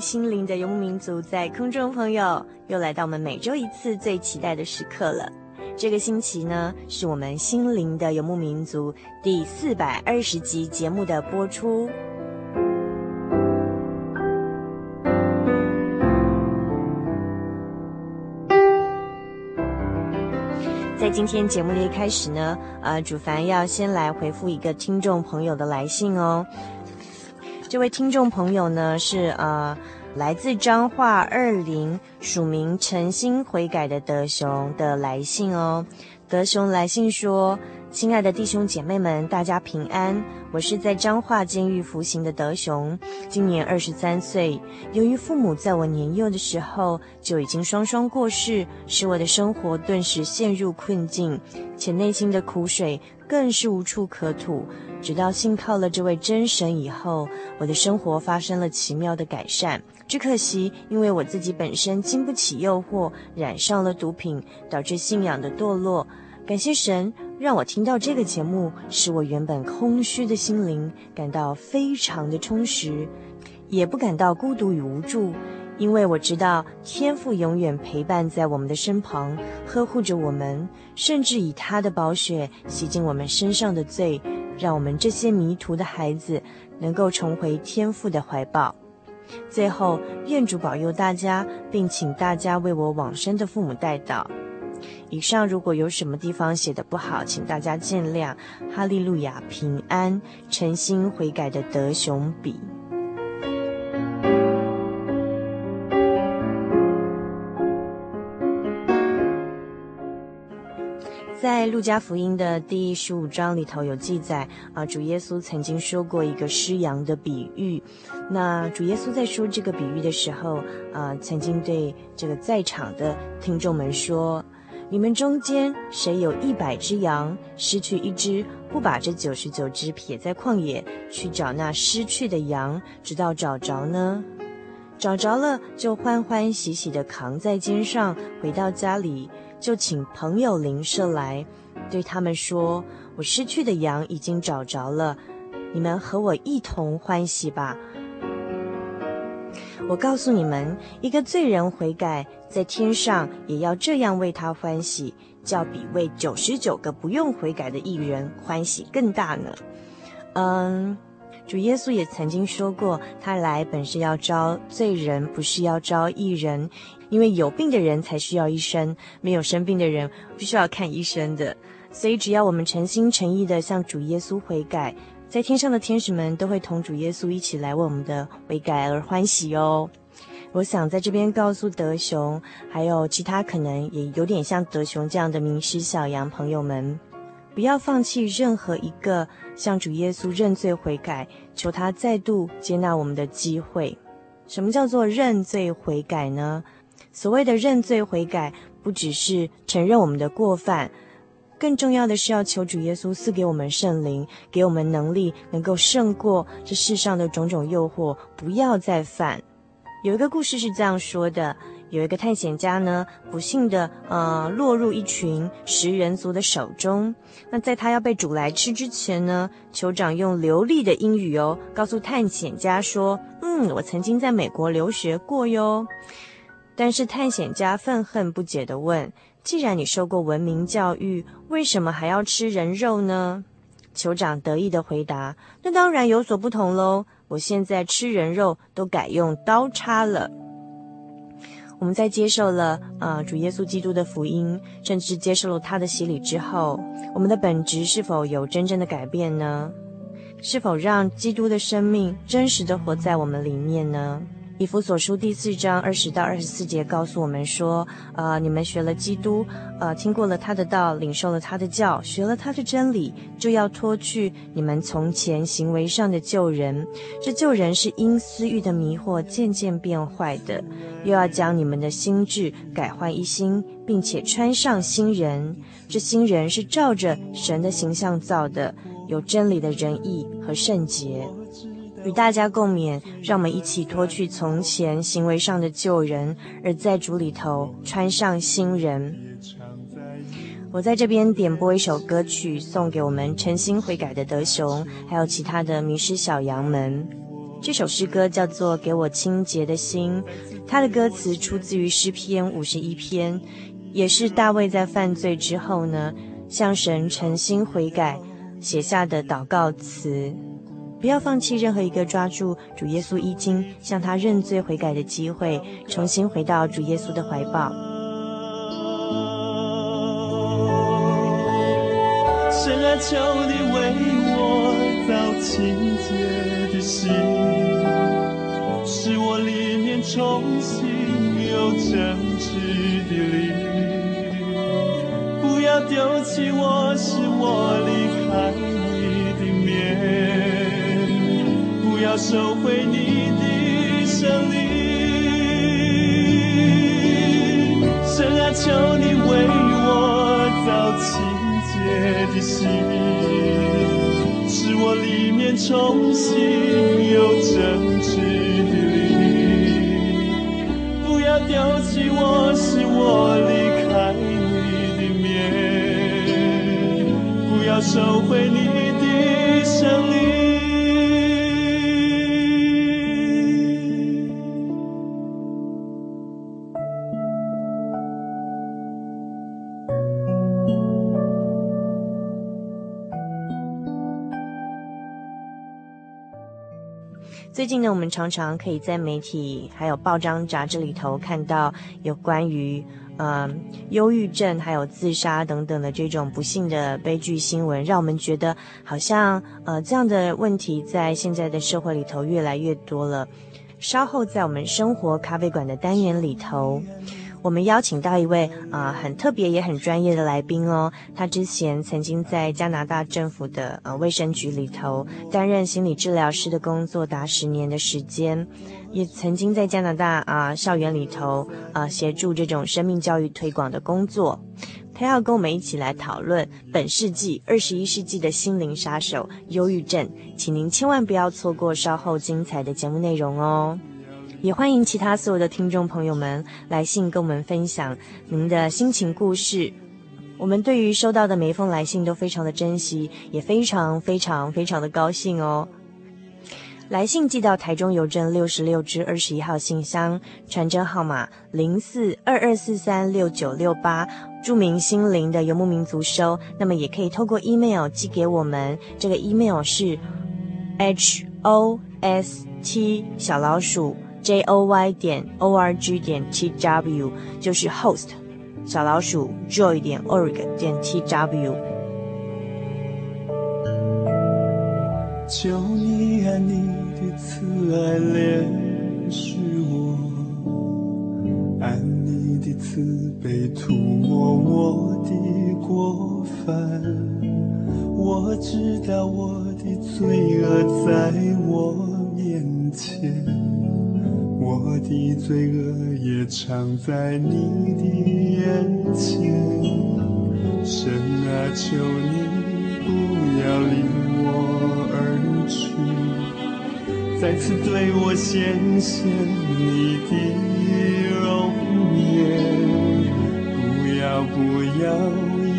心灵的游牧民族，在空中朋友又来到我们每周一次最期待的时刻了。这个星期呢，是我们心灵的游牧民族第四百二十集节目的播出。在今天节目的一开始呢，呃，主凡要先来回复一个听众朋友的来信哦。这位听众朋友呢，是呃来自彰化二林，署名诚心悔改的德雄的来信哦。德雄来信说：“亲爱的弟兄姐妹们，大家平安。我是在彰化监狱服刑的德雄，今年二十三岁。由于父母在我年幼的时候就已经双双过世，使我的生活顿时陷入困境，且内心的苦水更是无处可吐。”直到信靠了这位真神以后，我的生活发生了奇妙的改善。只可惜，因为我自己本身经不起诱惑，染上了毒品，导致信仰的堕落。感谢神，让我听到这个节目，使我原本空虚的心灵感到非常的充实，也不感到孤独与无助。因为我知道天父永远陪伴在我们的身旁，呵护着我们，甚至以他的宝血洗净我们身上的罪。让我们这些迷途的孩子能够重回天父的怀抱。最后，愿主保佑大家，并请大家为我往生的父母代祷。以上如果有什么地方写的不好，请大家见谅。哈利路亚，平安，诚心悔改的德雄比。在路加福音的第十五章里头有记载啊，主耶稣曾经说过一个失羊的比喻。那主耶稣在说这个比喻的时候啊，曾经对这个在场的听众们说：“你们中间谁有一百只羊，失去一只，不把这九十九只撇在旷野，去找那失去的羊，直到找着呢？找着了，就欢欢喜喜地扛在肩上，回到家里。”就请朋友邻舍来，对他们说：“我失去的羊已经找着了，你们和我一同欢喜吧。”我告诉你们，一个罪人悔改，在天上也要这样为他欢喜，较比为九十九个不用悔改的义人欢喜更大呢。嗯。主耶稣也曾经说过，他来本是要招罪人，不是要招义人。因为有病的人才需要医生，没有生病的人不需要看医生的。所以，只要我们诚心诚意的向主耶稣悔改，在天上的天使们都会同主耶稣一起来为我们的悔改而欢喜哦。我想在这边告诉德雄，还有其他可能也有点像德雄这样的迷失小羊朋友们。不要放弃任何一个向主耶稣认罪悔改、求他再度接纳我们的机会。什么叫做认罪悔改呢？所谓的认罪悔改，不只是承认我们的过犯，更重要的是要求主耶稣赐给我们圣灵，给我们能力，能够胜过这世上的种种诱惑，不要再犯。有一个故事是这样说的：有一个探险家呢，不幸的呃落入一群食人族的手中。那在他要被煮来吃之前呢，酋长用流利的英语哦，告诉探险家说：“嗯，我曾经在美国留学过哟。”但是探险家愤恨不解地问：“既然你受过文明教育，为什么还要吃人肉呢？”酋长得意的回答：“那当然有所不同喽！我现在吃人肉都改用刀叉了。”我们在接受了呃主耶稣基督的福音，甚至接受了他的洗礼之后，我们的本质是否有真正的改变呢？是否让基督的生命真实的活在我们里面呢？以弗所书第四章二十到二十四节告诉我们说：呃，你们学了基督，呃，听过了他的道，领受了他的教，学了他的真理，就要脱去你们从前行为上的旧人。这旧人是因私欲的迷惑渐渐变坏的，又要将你们的心志改换一新，并且穿上新人。这新人是照着神的形象造的，有真理的仁义和圣洁。与大家共勉，让我们一起脱去从前行为上的旧人，而在主里头穿上新人。我在这边点播一首歌曲，送给我们诚心悔改的德雄，还有其他的迷失小羊们。这首诗歌叫做《给我清洁的心》，它的歌词出自于诗篇五十一篇，也是大卫在犯罪之后呢，向神诚心悔改写下的祷告词。不要放弃任何一个抓住主耶稣衣襟，向他认罪悔改的机会，重新回到主耶稣的怀抱。神啊，求你为我造清洁的心，使我里面重新有正直的灵，不要丢弃我，使我离开不要收回你的生命，神啊，求你为我造清洁的心，使我里面重新有正直的灵。不要丢弃我，使我离开你的面。不要收回你的生命。最近呢，我们常常可以在媒体还有报章杂志里头看到有关于呃忧郁症还有自杀等等的这种不幸的悲剧新闻，让我们觉得好像呃这样的问题在现在的社会里头越来越多了。稍后在我们生活咖啡馆的单元里头。我们邀请到一位啊、很特别也很专业的来宾哦，他之前曾经在加拿大政府的呃卫生局里头担任心理治疗师的工作达十年的时间，也曾经在加拿大啊、校园里头啊、协助这种生命教育推广的工作，他要跟我们一起来讨论本世纪二十一世纪的心灵杀手忧郁症，请您千万不要错过稍后精彩的节目内容哦。也欢迎其他所有的听众朋友们来信跟我们分享您的心情故事。我们对于收到的每一封来信都非常的珍惜，也非常非常非常的高兴哦。来信寄到台中邮政六十六支二十一号信箱，传真号码零四二二四三六九六八，注明心灵的游牧民族收。那么也可以透过 email 寄给我们，这个 email 是 h o s t 小老鼠。J o y 点 o r g 点 t w 就是 host 小老鼠 joy 点 org 点 t w。求你按你的慈爱怜恤我，按你的慈悲涂抹我的过犯。我知道我的罪恶在我面前。我的罪恶也藏在你的眼前，神啊，求你不要离我而去，再次对我显现你的容颜，不要不要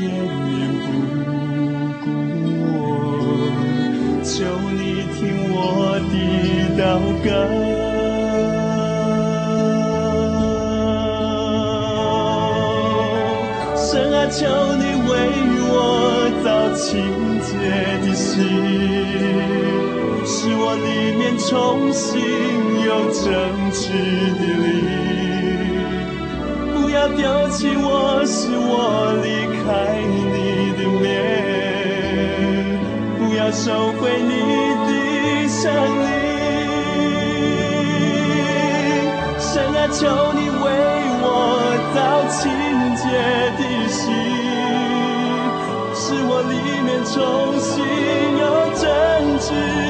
掩面不顾我，求你听我的祷告。求你为我造清洁的心。使我里面重新有正直的灵，不要丢弃我，使我离开你的面，不要收回你的圣灵。神啊，求你为我造清洁的重新又真挚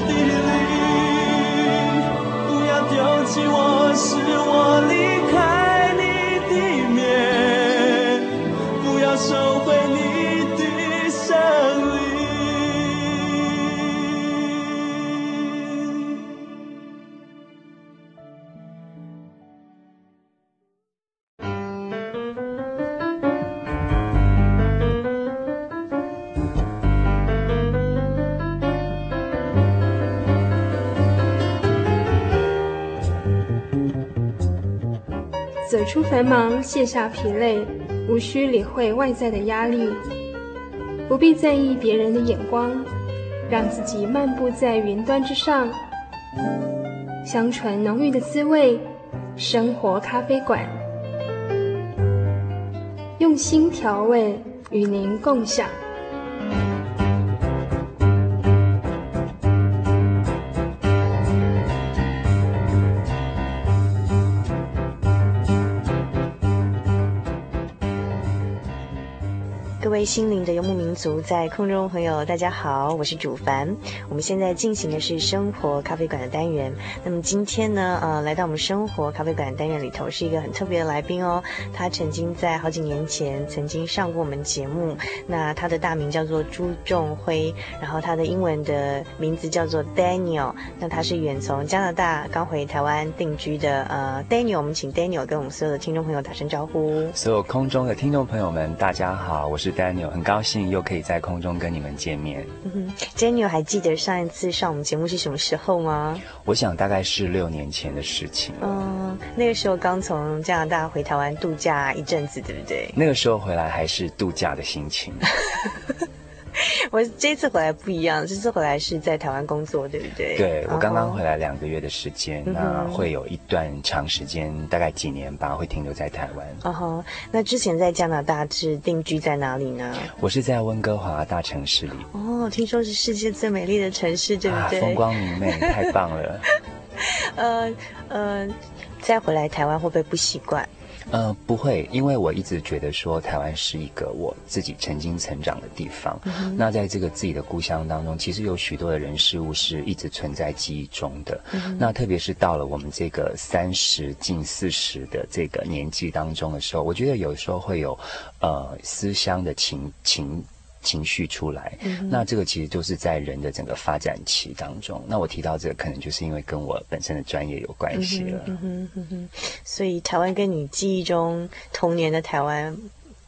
出繁忙，卸下疲累，无需理会外在的压力，不必在意别人的眼光，让自己漫步在云端之上，香醇浓郁的滋味，生活咖啡馆，用心调味，与您共享。心灵的游牧民族，在空中朋友，大家好，我是主凡。我们现在进行的是生活咖啡馆的单元。那么今天呢，呃，来到我们生活咖啡馆的单元里头，是一个很特别的来宾哦。他曾经在好几年前曾经上过我们节目。那他的大名叫做朱仲辉，然后他的英文的名字叫做 Daniel。那他是远从加拿大刚回台湾定居的呃 Daniel。我们请 Daniel 跟我们所有的听众朋友打声招呼。所有空中的听众朋友们，大家好，我是 Daniel。很高兴又可以在空中跟你们见面。嗯哼，Daniel 还记得上一次上我们节目是什么时候吗？我想大概是六年前的事情。嗯，那个时候刚从加拿大回台湾度假一阵子，对不对？那个时候回来还是度假的心情。我这次回来不一样，这次回来是在台湾工作，对不对？对，我刚刚回来两个月的时间，那、uh-huh. 会有一段长时间，大概几年吧，会停留在台湾。哦吼，那之前在加拿大是定居在哪里呢？我是在温哥华大城市里。哦，听说是世界最美丽的城市，对不对？啊、风光明媚，太棒了。呃呃，再回来台湾会不会不习惯？呃，不会，因为我一直觉得说台湾是一个我自己曾经成长的地方。嗯、那在这个自己的故乡当中，其实有许多的人事物是一直存在记忆中的。嗯、那特别是到了我们这个三十近四十的这个年纪当中的时候，我觉得有时候会有呃思乡的情情。情绪出来，嗯，那这个其实就是在人的整个发展期当中。那我提到这个，可能就是因为跟我本身的专业有关系了。嗯哼嗯哼嗯哼，所以台湾跟你记忆中童年的台湾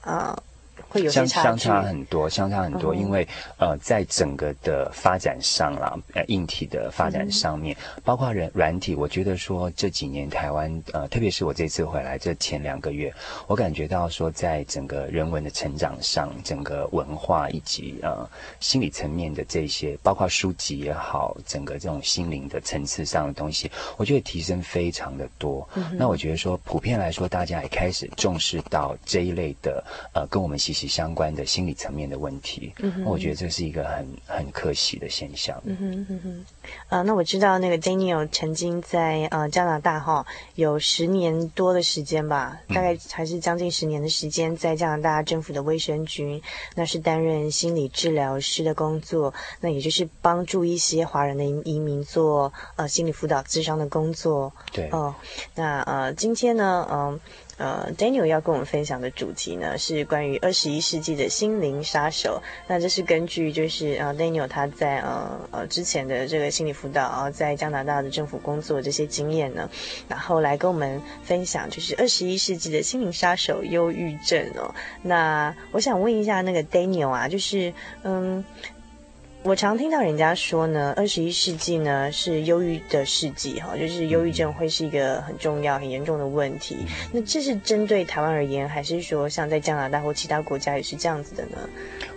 啊。呃会有相相差很多，相差很多，嗯、因为呃，在整个的发展上啦，呃，硬体的发展上面，嗯、包括人软体，我觉得说这几年台湾呃，特别是我这次回来这前两个月，我感觉到说，在整个人文的成长上，整个文化以及呃心理层面的这些，包括书籍也好，整个这种心灵的层次上的东西，我觉得提升非常的多。嗯、那我觉得说，普遍来说，大家也开始重视到这一类的呃，跟我们息息。相关的心理层面的问题，我觉得这是一个很很可惜的现象。嗯哼嗯哼，呃，那我知道那个 Daniel 曾经在呃加拿大哈有十年多的时间吧，大概还是将近十年的时间，在加拿大政府的卫生局，那是担任心理治疗师的工作，那也就是帮助一些华人的移民做呃心理辅导智商的工作。对，哦、呃，那呃今天呢，嗯、呃。呃，Daniel 要跟我们分享的主题呢，是关于二十一世纪的心灵杀手。那这是根据就是呃 Daniel 他在呃呃之前的这个心理辅导啊，在加拿大的政府工作这些经验呢，然后来跟我们分享就是二十一世纪的心灵杀手忧郁症哦。那我想问一下那个 Daniel 啊，就是嗯。我常听到人家说呢，二十一世纪呢是忧郁的世纪，哈，就是忧郁症会是一个很重要、很严重的问题。那这是针对台湾而言，还是说像在加拿大或其他国家也是这样子的呢？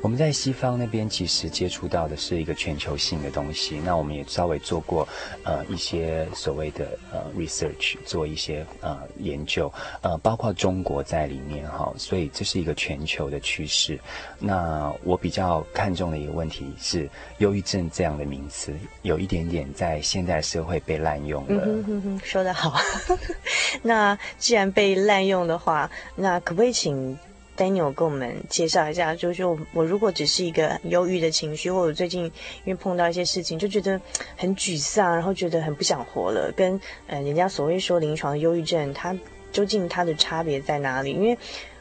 我们在西方那边其实接触到的是一个全球性的东西。那我们也稍微做过呃一些所谓的呃 research，做一些呃研究，呃包括中国在里面哈，所以这是一个全球的趋势。那我比较看重的一个问题是。忧郁症这样的名词，有一点点在现代社会被滥用了。说得好。那既然被滥用的话，那可不可以请 Daniel 跟我们介绍一下？就是说我如果只是一个忧郁的情绪，或者最近因为碰到一些事情，就觉得很沮丧，然后觉得很不想活了，跟呃人家所谓说临床的忧郁症，它究竟它的差别在哪里？因为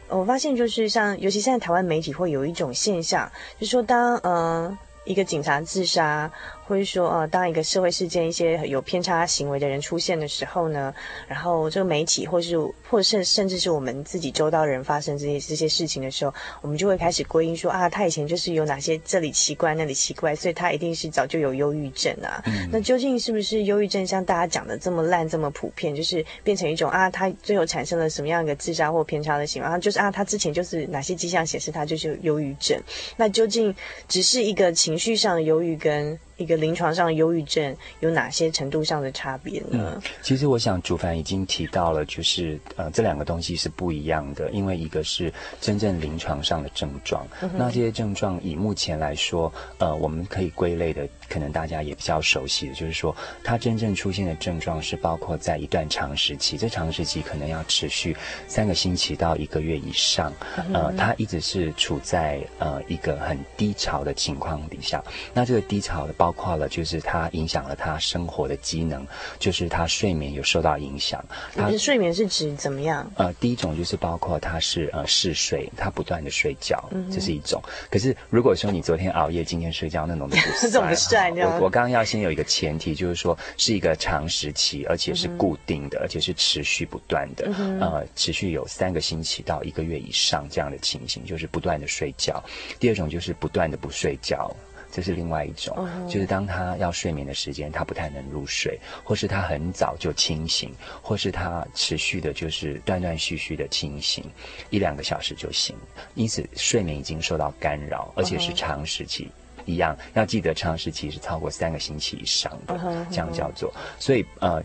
我发现就是像，尤其现在台湾媒体会有一种现象，就是说当嗯。呃一个警察自杀。或者说，呃，当一个社会事件一些有偏差行为的人出现的时候呢，然后这个媒体或是或者甚甚至是我们自己周遭人发生这些这些事情的时候，我们就会开始归因说啊，他以前就是有哪些这里奇怪那里奇怪，所以他一定是早就有忧郁症啊。嗯。那究竟是不是忧郁症像大家讲的这么烂这么普遍，就是变成一种啊，他最后产生了什么样一个自杀或偏差的行为啊？就是啊，他之前就是哪些迹象显示他就是有忧郁症？那究竟只是一个情绪上的忧郁跟？一个临床上的忧郁症有哪些程度上的差别呢？嗯，其实我想主凡已经提到了，就是呃这两个东西是不一样的，因为一个是真正临床上的症状，嗯、那这些症状以目前来说，呃我们可以归类的，可能大家也比较熟悉的，就是说它真正出现的症状是包括在一段长时期，这长时期可能要持续三个星期到一个月以上，呃它一直是处在呃一个很低潮的情况底下，那这个低潮的。包括了，就是它影响了他生活的机能，就是他睡眠有受到影响。他的睡眠是指怎么样？呃，第一种就是包括他是呃嗜睡，他不断的睡觉，嗯，这是一种。可是如果说你昨天熬夜，今天睡觉，那种都不算。这不算。我我刚刚要先有一个前提，就是说是一个长时期，而且是固定的，嗯、而且是持续不断的，嗯，呃，持续有三个星期到一个月以上这样的情形，就是不断的睡觉。第二种就是不断的不睡觉。这是另外一种，uh-huh. 就是当他要睡眠的时间，他不太能入睡，或是他很早就清醒，或是他持续的，就是断断续续的清醒，一两个小时就醒，因此睡眠已经受到干扰，而且是长时期，uh-huh. 一样要记得长时期是超过三个星期以上的，uh-huh. 这样叫做，所以呃。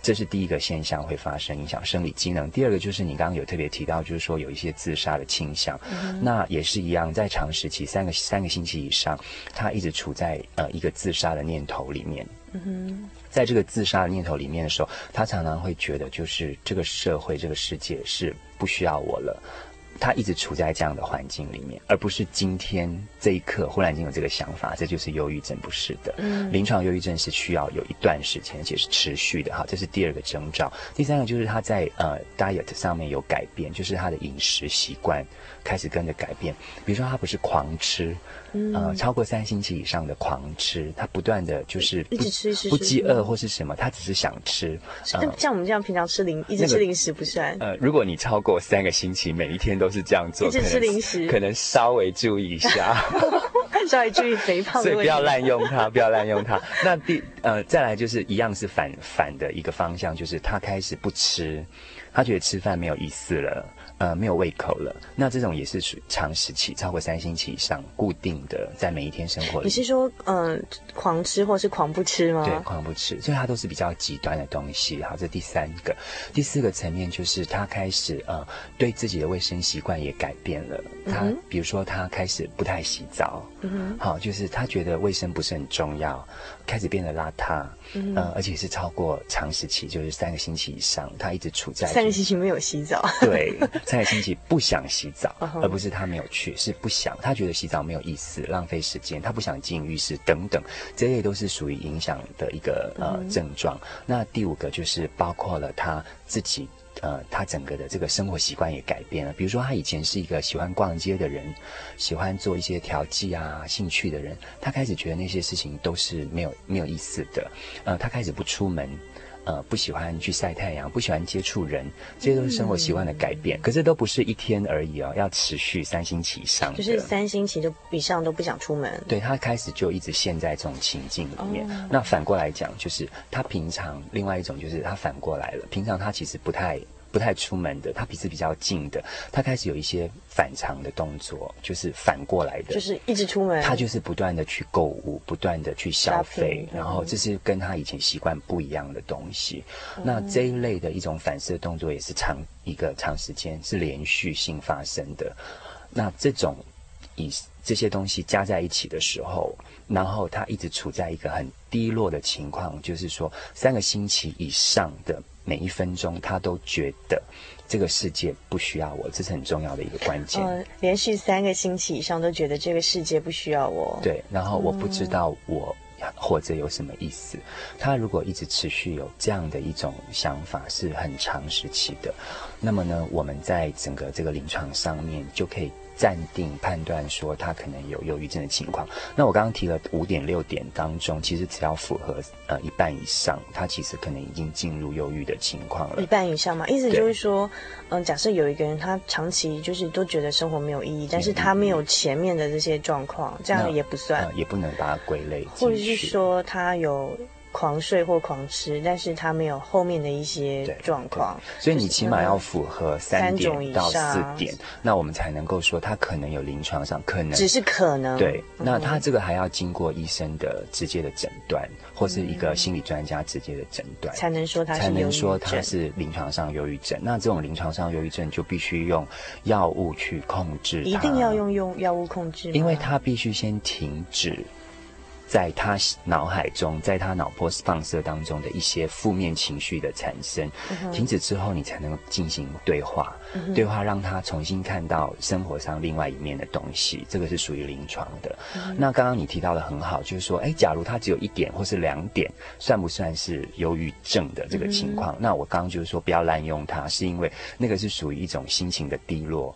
这是第一个现象会发生影响生理机能。第二个就是你刚刚有特别提到，就是说有一些自杀的倾向，嗯、那也是一样，在长时期三个三个星期以上，他一直处在呃一个自杀的念头里面。嗯哼，在这个自杀的念头里面的时候，他常常会觉得就是这个社会这个世界是不需要我了。他一直处在这样的环境里面，而不是今天这一刻忽然间有这个想法，这就是忧郁症，不是的。嗯，临床忧郁症是需要有一段时间，而且是持续的。哈，这是第二个征兆。第三个就是他在呃 diet 上面有改变，就是他的饮食习惯开始跟着改变。比如说他不是狂吃，嗯、呃，超过三星期以上的狂吃，他不断的就是不一直吃，是不饥饿或是什么，他只是想吃。呃、像我们这样平常吃零，一直吃零食不算。那个、呃，如果你超过三个星期，每一天都都是这样做，一直吃零食，可能稍微注意一下，稍微注意肥胖，所以不要滥用它，不要滥用它。那第呃，再来就是一样是反反的一个方向，就是他开始不吃，他觉得吃饭没有意思了。呃，没有胃口了，那这种也是属于长时期，超过三星期以上，固定的在每一天生活里。你是说，嗯、呃，狂吃或是狂不吃吗？对，狂不吃，所以它都是比较极端的东西。好，这第三个，第四个层面就是他开始呃，对自己的卫生习惯也改变了。他、嗯、比如说，他开始不太洗澡，嗯哼，好，就是他觉得卫生不是很重要，开始变得邋遢，嗯、呃，而且是超过长时期，就是三个星期以上，他一直处在、三个星期没有洗澡，对。三个星期不想洗澡，而不是他没有去，是不想。他觉得洗澡没有意思，浪费时间，他不想进浴室等等，这类都是属于影响的一个呃症状。那第五个就是包括了他自己呃，他整个的这个生活习惯也改变了。比如说，他以前是一个喜欢逛街的人，喜欢做一些调剂啊、兴趣的人，他开始觉得那些事情都是没有没有意思的。呃，他开始不出门。呃，不喜欢去晒太阳，不喜欢接触人，这些都是生活习惯的改变。嗯、可是都不是一天而已哦，要持续三星期以上。就是三星期就以上都不想出门。对，他开始就一直陷在这种情境里面。哦、那反过来讲，就是他平常另外一种就是他反过来了，平常他其实不太。不太出门的，他鼻子比较近的，他开始有一些反常的动作，就是反过来的，就是一直出门，他就是不断的去购物，不断的去消费，然后这是跟他以前习惯不一样的东西。嗯、那这一类的一种反射动作也是长一个长时间是连续性发生的。那这种以这些东西加在一起的时候，然后他一直处在一个很低落的情况，就是说三个星期以上的。每一分钟，他都觉得这个世界不需要我，这是很重要的一个关键。呃，连续三个星期以上都觉得这个世界不需要我。对，然后我不知道我活着有什么意思。嗯。他如果一直持续有这样的一种想法，是很长时期的，那么呢，我们在整个这个临床上面就可以。暂定判断说他可能有忧郁症的情况。那我刚刚提了五点六点当中，其实只要符合呃一半以上，他其实可能已经进入忧郁的情况了。一半以上嘛，意思就是说，嗯，假设有一个人他长期就是都觉得生活没有意义，但是他没有前面的这些状况，这样也不算，呃、也不能把它归类。或者是说他有。狂睡或狂吃，但是他没有后面的一些状况，所以你起码要符合三点到四点，那我们才能够说他可能有临床上可能，只是可能。对，那他这个还要经过医生的直接的诊断，或是一个心理专家直接的诊断，才能说他是才能说他是临床上忧郁症。那这种临床上忧郁症就必须用药物去控制，一定要用用药物控制，因为他必须先停止。在他脑海中，在他脑波放射当中的一些负面情绪的产生，停止之后，你才能进行对话，对话让他重新看到生活上另外一面的东西，这个是属于临床的。那刚刚你提到的很好，就是说，哎，假如他只有一点或是两点，算不算是忧郁症的这个情况？那我刚刚就是说，不要滥用它，是因为那个是属于一种心情的低落，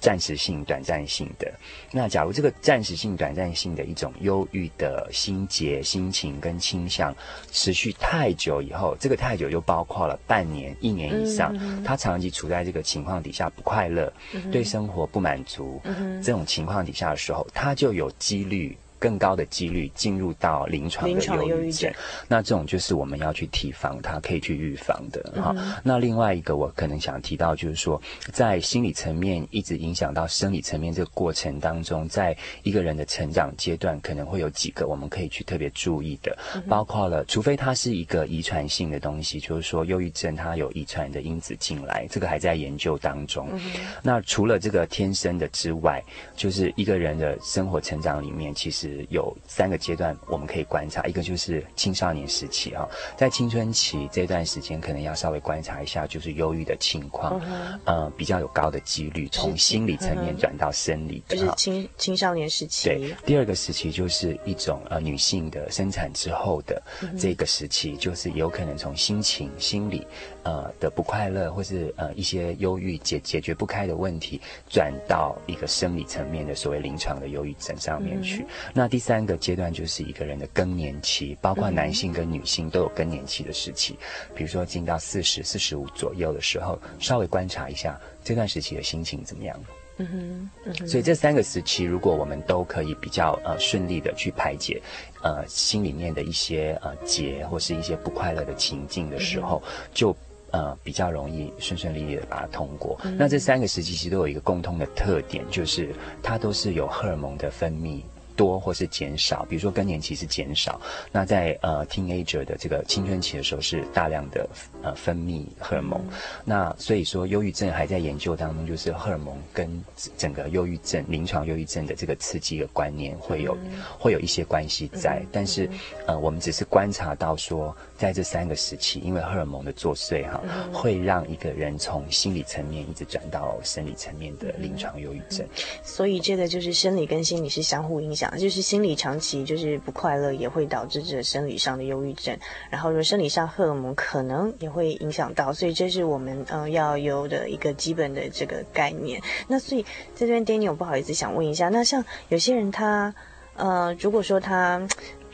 暂时性、短暂性的。那假如这个暂时性、短暂性的一种忧郁的。心结、心情跟倾向持续太久以后，这个太久就包括了半年、一年以上，嗯、他长期处在这个情况底下不快乐，嗯、对生活不满足，嗯、这种情况底下的时候，他就有几率。更高的几率进入到临床的忧郁症，症，那这种就是我们要去提防它，可以去预防的哈。嗯、那另外一个我可能想提到，就是说，在心理层面一直影响到生理层面这个过程当中，在一个人的成长阶段，可能会有几个我们可以去特别注意的，嗯、包括了，除非它是一个遗传性的东西，就是说忧郁症它有遗传的因子进来，这个还在研究当中。嗯、那除了这个天生的之外，就是一个人的生活成长里面，其实。有三个阶段我们可以观察，一个就是青少年时期啊，在青春期这段时间，可能要稍微观察一下，就是忧郁的情况，呃，比较有高的几率从心理层面转到生理的，就是青青少年时期。对，第二个时期就是一种呃女性的生产之后的这个时期，就是有可能从心情、心理呃的不快乐，或是呃一些忧郁解解决不开的问题，转到一个生理层面的所谓临床的忧郁症上面去。那第三个阶段就是一个人的更年期，包括男性跟女性都有更年期的时期。比如说进到四十四十五左右的时候，稍微观察一下这段时期的心情怎么样。嗯哼，嗯哼。所以这三个时期，如果我们都可以比较呃顺利的去排解，呃心里面的一些呃结或是一些不快乐的情境的时候，就呃比较容易顺顺利利的把它通过。嗯。那这三个时期其实都有一个共通的特点，就是它都是有荷尔蒙的分泌。多或是减少，比如说更年期是减少，那在呃 teenager 的这个青春期的时候是大量的呃分泌荷尔蒙，嗯、那所以说忧郁症还在研究当中，就是荷尔蒙跟整个忧郁症临床忧郁症的这个刺激的观念会有、嗯、会有一些关系在，嗯、但是呃我们只是观察到说，在这三个时期，因为荷尔蒙的作祟哈，嗯、会让一个人从心理层面一直转到生理层面的临床忧郁症，所以这个就是生理跟心理是相互影响。就是心理长期就是不快乐，也会导致这生理上的忧郁症。然后说生理上荷尔蒙可能也会影响到，所以这是我们嗯、呃、要有的一个基本的这个概念。那所以在这边，Danny，我不好意思想问一下，那像有些人他呃，如果说他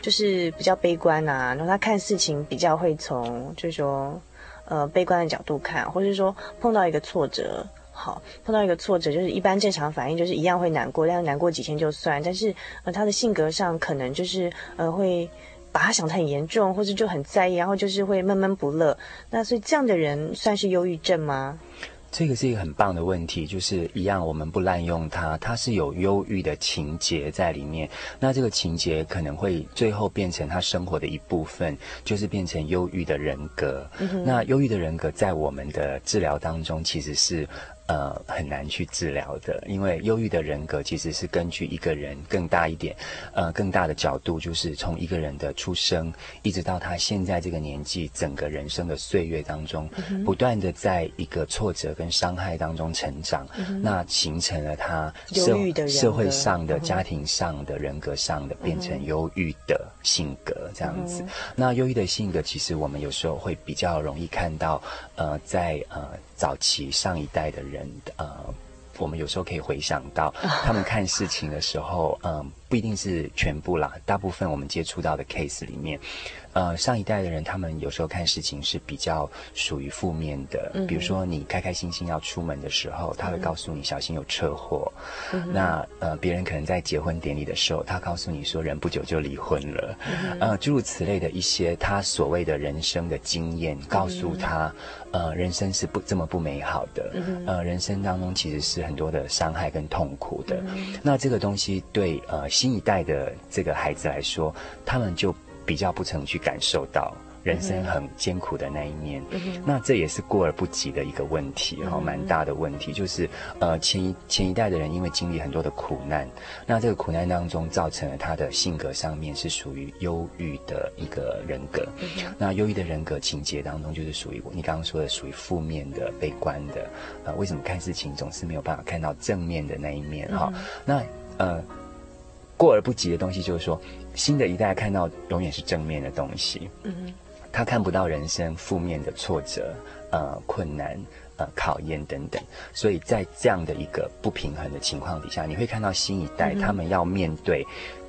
就是比较悲观啊，然后他看事情比较会从就是说呃悲观的角度看，或是说碰到一个挫折。好，碰到一个挫折，就是一般正常反应就是一样会难过，但是难过几天就算。但是呃，他的性格上可能就是呃会把他想得很严重，或者就很在意，然后就是会闷闷不乐。那所以这样的人算是忧郁症吗？这个是一个很棒的问题，就是一样，我们不滥用它，它是有忧郁的情节在里面。那这个情节可能会最后变成他生活的一部分，就是变成忧郁的人格。嗯、那忧郁的人格在我们的治疗当中其实是。呃，很难去治疗的，因为忧郁的人格其实是根据一个人更大一点，呃，更大的角度，就是从一个人的出生一直到他现在这个年纪，整个人生的岁月当中，嗯、不断的在一个挫折跟伤害当中成长，嗯、那形成了他社社会上的、家庭上的、人格上的，变成忧郁的性格这样子。嗯、那忧郁的性格，其实我们有时候会比较容易看到，呃，在呃。早期上一代的人，呃，我们有时候可以回想到他们看事情的时候，嗯、呃，不一定是全部啦，大部分我们接触到的 case 里面。呃，上一代的人，他们有时候看事情是比较属于负面的。嗯、比如说，你开开心心要出门的时候，他会告诉你小心有车祸。嗯、那呃，别人可能在结婚典礼的时候，他告诉你说人不久就离婚了。嗯、呃，诸如此类的一些他所谓的人生的经验，告诉他，嗯、呃，人生是不这么不美好的。嗯、呃，人生当中其实是很多的伤害跟痛苦的。嗯、那这个东西对呃新一代的这个孩子来说，他们就。比较不曾去感受到人生很艰苦的那一面，嗯、那这也是过而不及的一个问题哈，蛮、嗯、大的问题。就是呃，前一前一代的人因为经历很多的苦难，那这个苦难当中造成了他的性格上面是属于忧郁的一个人格。嗯、那忧郁的人格情节当中，就是属于你刚刚说的属于负面的、悲观的。呃，为什么看事情总是没有办法看到正面的那一面哈？嗯、那呃。过而不及的东西，就是说，新的一代看到永远是正面的东西，嗯哼，他看不到人生负面的挫折、呃困难、呃考验等等。所以在这样的一个不平衡的情况底下，你会看到新一代他们要面对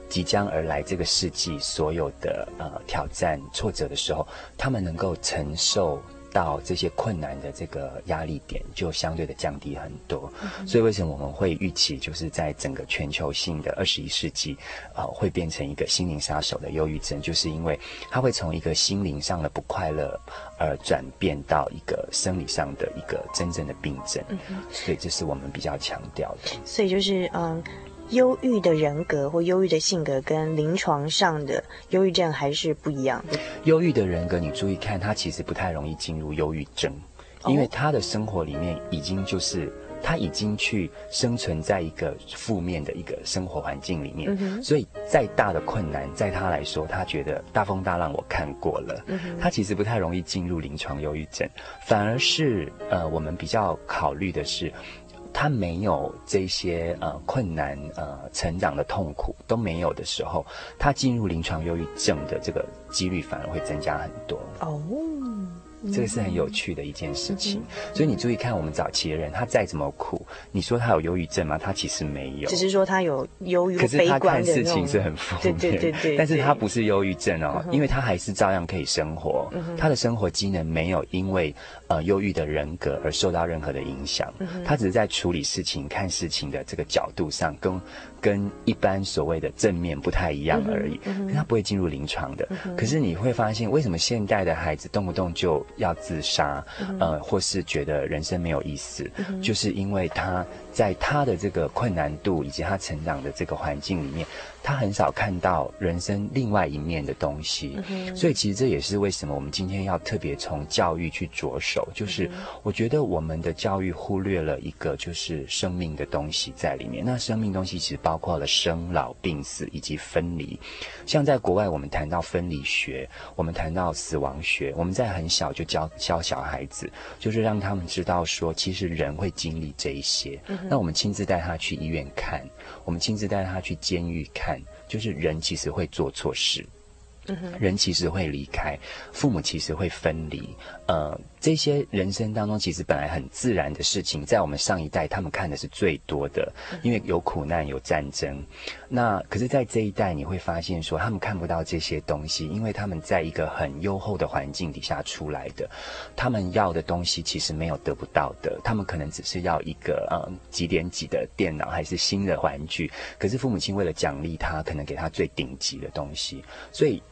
即将而来这个世纪所有的呃挑战、挫折的时候，他们能够承受。到这些困难的这个压力点就相对的降低很多，嗯、所以为什么我们会预期就是在整个全球性的二十一世纪，呃，会变成一个心灵杀手的忧郁症，就是因为它会从一个心灵上的不快乐而转变到一个生理上的一个真正的病症，嗯、所以这是我们比较强调的。所以就是嗯。忧郁的人格或忧郁的性格跟临床上的忧郁症还是不一样的。忧郁的人格，你注意看，他其实不太容易进入忧郁症，因为他的生活里面已经就是他已经去生存在一个负面的一个生活环境里面，嗯、所以再大的困难，在他来说，他觉得大风大浪我看过了，嗯、他其实不太容易进入临床忧郁症，反而是呃，我们比较考虑的是。他没有这些呃困难呃成长的痛苦都没有的时候，他进入临床忧郁症的这个几率反而会增加很多哦。这个是很有趣的一件事情，嗯、所以你注意看，我们早期的人，他再怎么苦，你说他有忧郁症吗？他其实没有，只是说他有忧郁，可是他看事情是很负面，对对对对，但是他不是忧郁症哦，嗯、因为他还是照样可以生活，嗯、他的生活机能没有因为呃忧郁的人格而受到任何的影响，嗯、他只是在处理事情、看事情的这个角度上跟。跟一般所谓的正面不太一样而已，嗯嗯、他不会进入临床的。嗯、可是你会发现，为什么现代的孩子动不动就要自杀，嗯、呃，或是觉得人生没有意思，嗯、就是因为他在他的这个困难度以及他成长的这个环境里面。他很少看到人生另外一面的东西，嗯、所以其实这也是为什么我们今天要特别从教育去着手。就是我觉得我们的教育忽略了一个，就是生命的东西在里面。那生命东西其实包括了生老病死以及分离。像在国外，我们谈到分离学，我们谈到死亡学，我们在很小就教教小孩子，就是让他们知道说，其实人会经历这一些。嗯、那我们亲自带他去医院看，我们亲自带他去监狱看，就是人其实会做错事。人其实会离开，父母其实会分离，呃，这些人生当中其实本来很自然的事情，在我们上一代他们看的是最多的，因为有苦难有战争。那可是，在这一代你会发现说，他们看不到这些东西，因为他们在一个很优厚的环境底下出来的，他们要的东西其实没有得不到的，他们可能只是要一个嗯几点几的电脑还是新的玩具，可是父母亲为了奖励他，可能给他最顶级的东西，所以。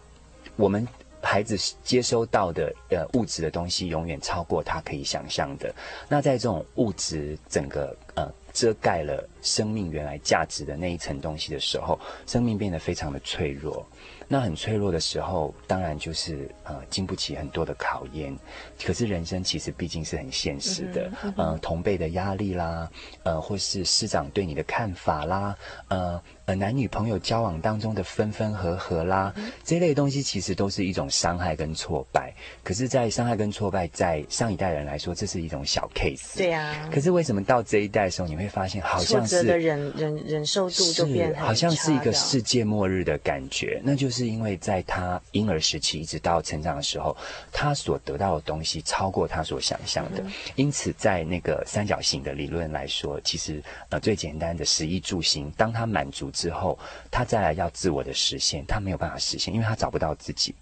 我们孩子接收到的呃物质的东西，永远超过他可以想象的。那在这种物质整个呃遮盖了生命原来价值的那一层东西的时候，生命变得非常的脆弱。那很脆弱的时候，当然就是呃经不起很多的考验。可是人生其实毕竟是很现实的，嗯同辈的压力啦，呃或是师长对你的看法啦，呃呃男女朋友交往当中的分分合合啦，嗯、这类东西其实都是一种伤害跟挫败。可是，在伤害跟挫败，在上一代人来说，这是一种小 case。对呀、啊。可是为什么到这一代的时候，你会发现好像是的忍忍忍受度就变好像是一个世界末日的感觉，那就是。是因为在他婴儿时期一直到成长的时候，他所得到的东西超过他所想象的，因此在那个三角形的理论来说，其实呃最简单的食衣住行，当他满足之后，他再来要自我的实现，他没有办法实现，因为他找不到自己。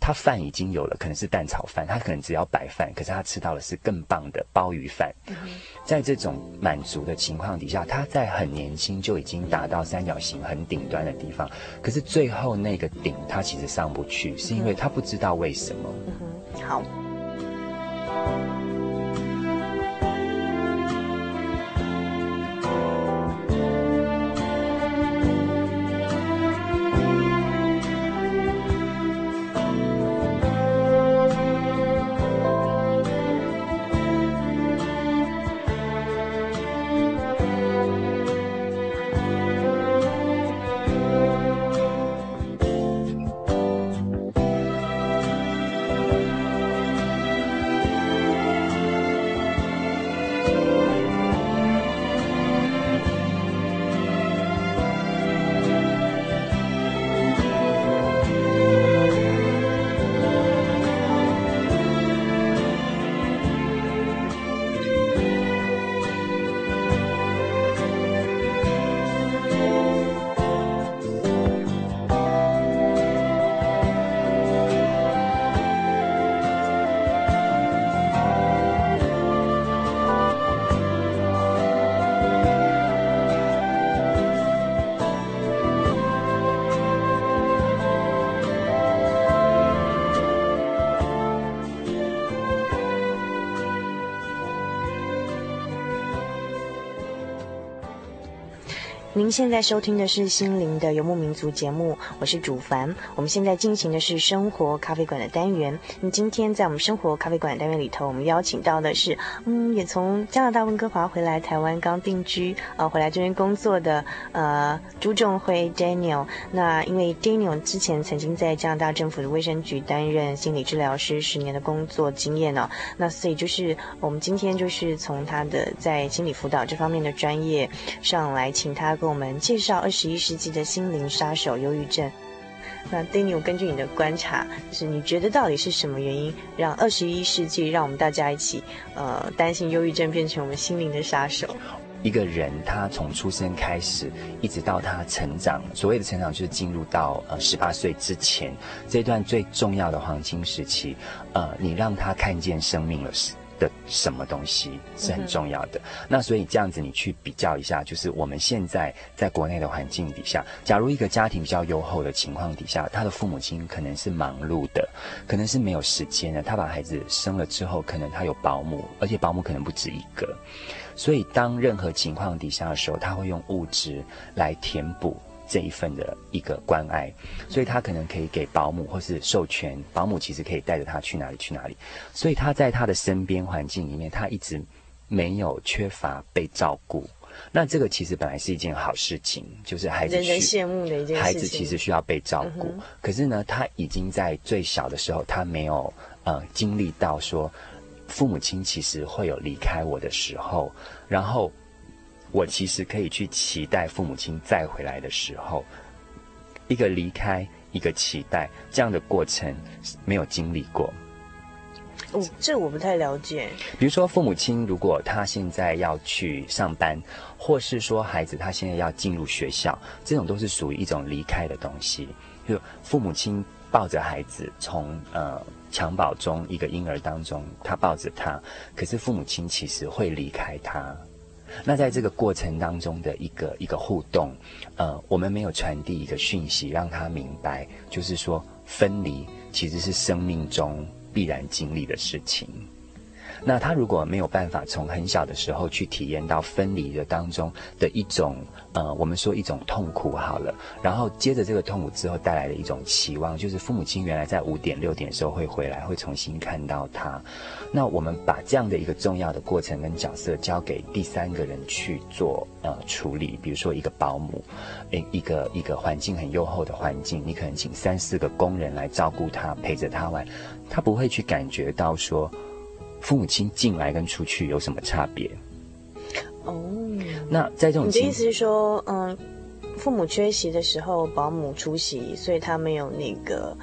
他饭已经有了，可能是蛋炒饭，他可能只要白饭，可是他吃到的是更棒的鲍鱼饭。在这种满足的情况底下，他在很年轻就已经达到三角形很顶端的地方，可是最后那个顶他其实上不去，是因为他不知道为什么。好。您现在收听的是心灵的游牧民族节目，我是主凡。我们现在进行的是生活咖啡馆的单元。那今天在我们生活咖啡馆单元里头，我们邀请到的是，嗯，也从加拿大温哥华回来台湾刚定居，呃，回来这边工作的，呃，朱仲辉 Daniel。那因为 Daniel 之前曾经在加拿大政府的卫生局担任心理治疗师十年的工作经验哦，那所以就是我们今天就是从他的在心理辅导这方面的专业上来，请他。给我们介绍二十一世纪的心灵杀手——忧郁症。那 Daniel，根据你的观察，是你觉得到底是什么原因，让二十一世纪让我们大家一起，呃，担心忧郁症变成我们心灵的杀手？一个人他从出生开始，一直到他成长，所谓的成长就是进入到呃十八岁之前这段最重要的黄金时期，呃，你让他看见生命了是。的什么东西是很重要的？嗯、那所以这样子，你去比较一下，就是我们现在在国内的环境底下，假如一个家庭比较优厚的情况底下，他的父母亲可能是忙碌的，可能是没有时间的。他把孩子生了之后，可能他有保姆，而且保姆可能不止一个。所以当任何情况底下的时候，他会用物质来填补。这一份的一个关爱，所以他可能可以给保姆或是授权保姆，其实可以带着他去哪里去哪里。所以他在他的身边环境里面，他一直没有缺乏被照顾。那这个其实本来是一件好事情，就是孩子人人羡慕的一件事情。孩子其实需要被照顾，嗯、可是呢，他已经在最小的时候，他没有呃经历到说父母亲其实会有离开我的时候，然后。我其实可以去期待父母亲再回来的时候，一个离开，一个期待，这样的过程没有经历过。哦，这我不太了解。比如说，父母亲如果他现在要去上班，或是说孩子他现在要进入学校，这种都是属于一种离开的东西。就父母亲抱着孩子从呃襁褓中一个婴儿当中，他抱着他，可是父母亲其实会离开他。那在这个过程当中的一个一个互动，呃，我们没有传递一个讯息，让他明白，就是说分离其实是生命中必然经历的事情。那他如果没有办法从很小的时候去体验到分离的当中的一种，呃，我们说一种痛苦好了，然后接着这个痛苦之后带来的一种期望，就是父母亲原来在五点六点的时候会回来，会重新看到他。那我们把这样的一个重要的过程跟角色交给第三个人去做呃处理，比如说一个保姆，诶，一个一个环境很优厚的环境，你可能请三四个工人来照顾他，陪着他玩，他不会去感觉到说。父母亲进来跟出去有什么差别？哦，那在这种，你的意思是说，嗯，父母缺席的时候，保姆出席，所以他没有那个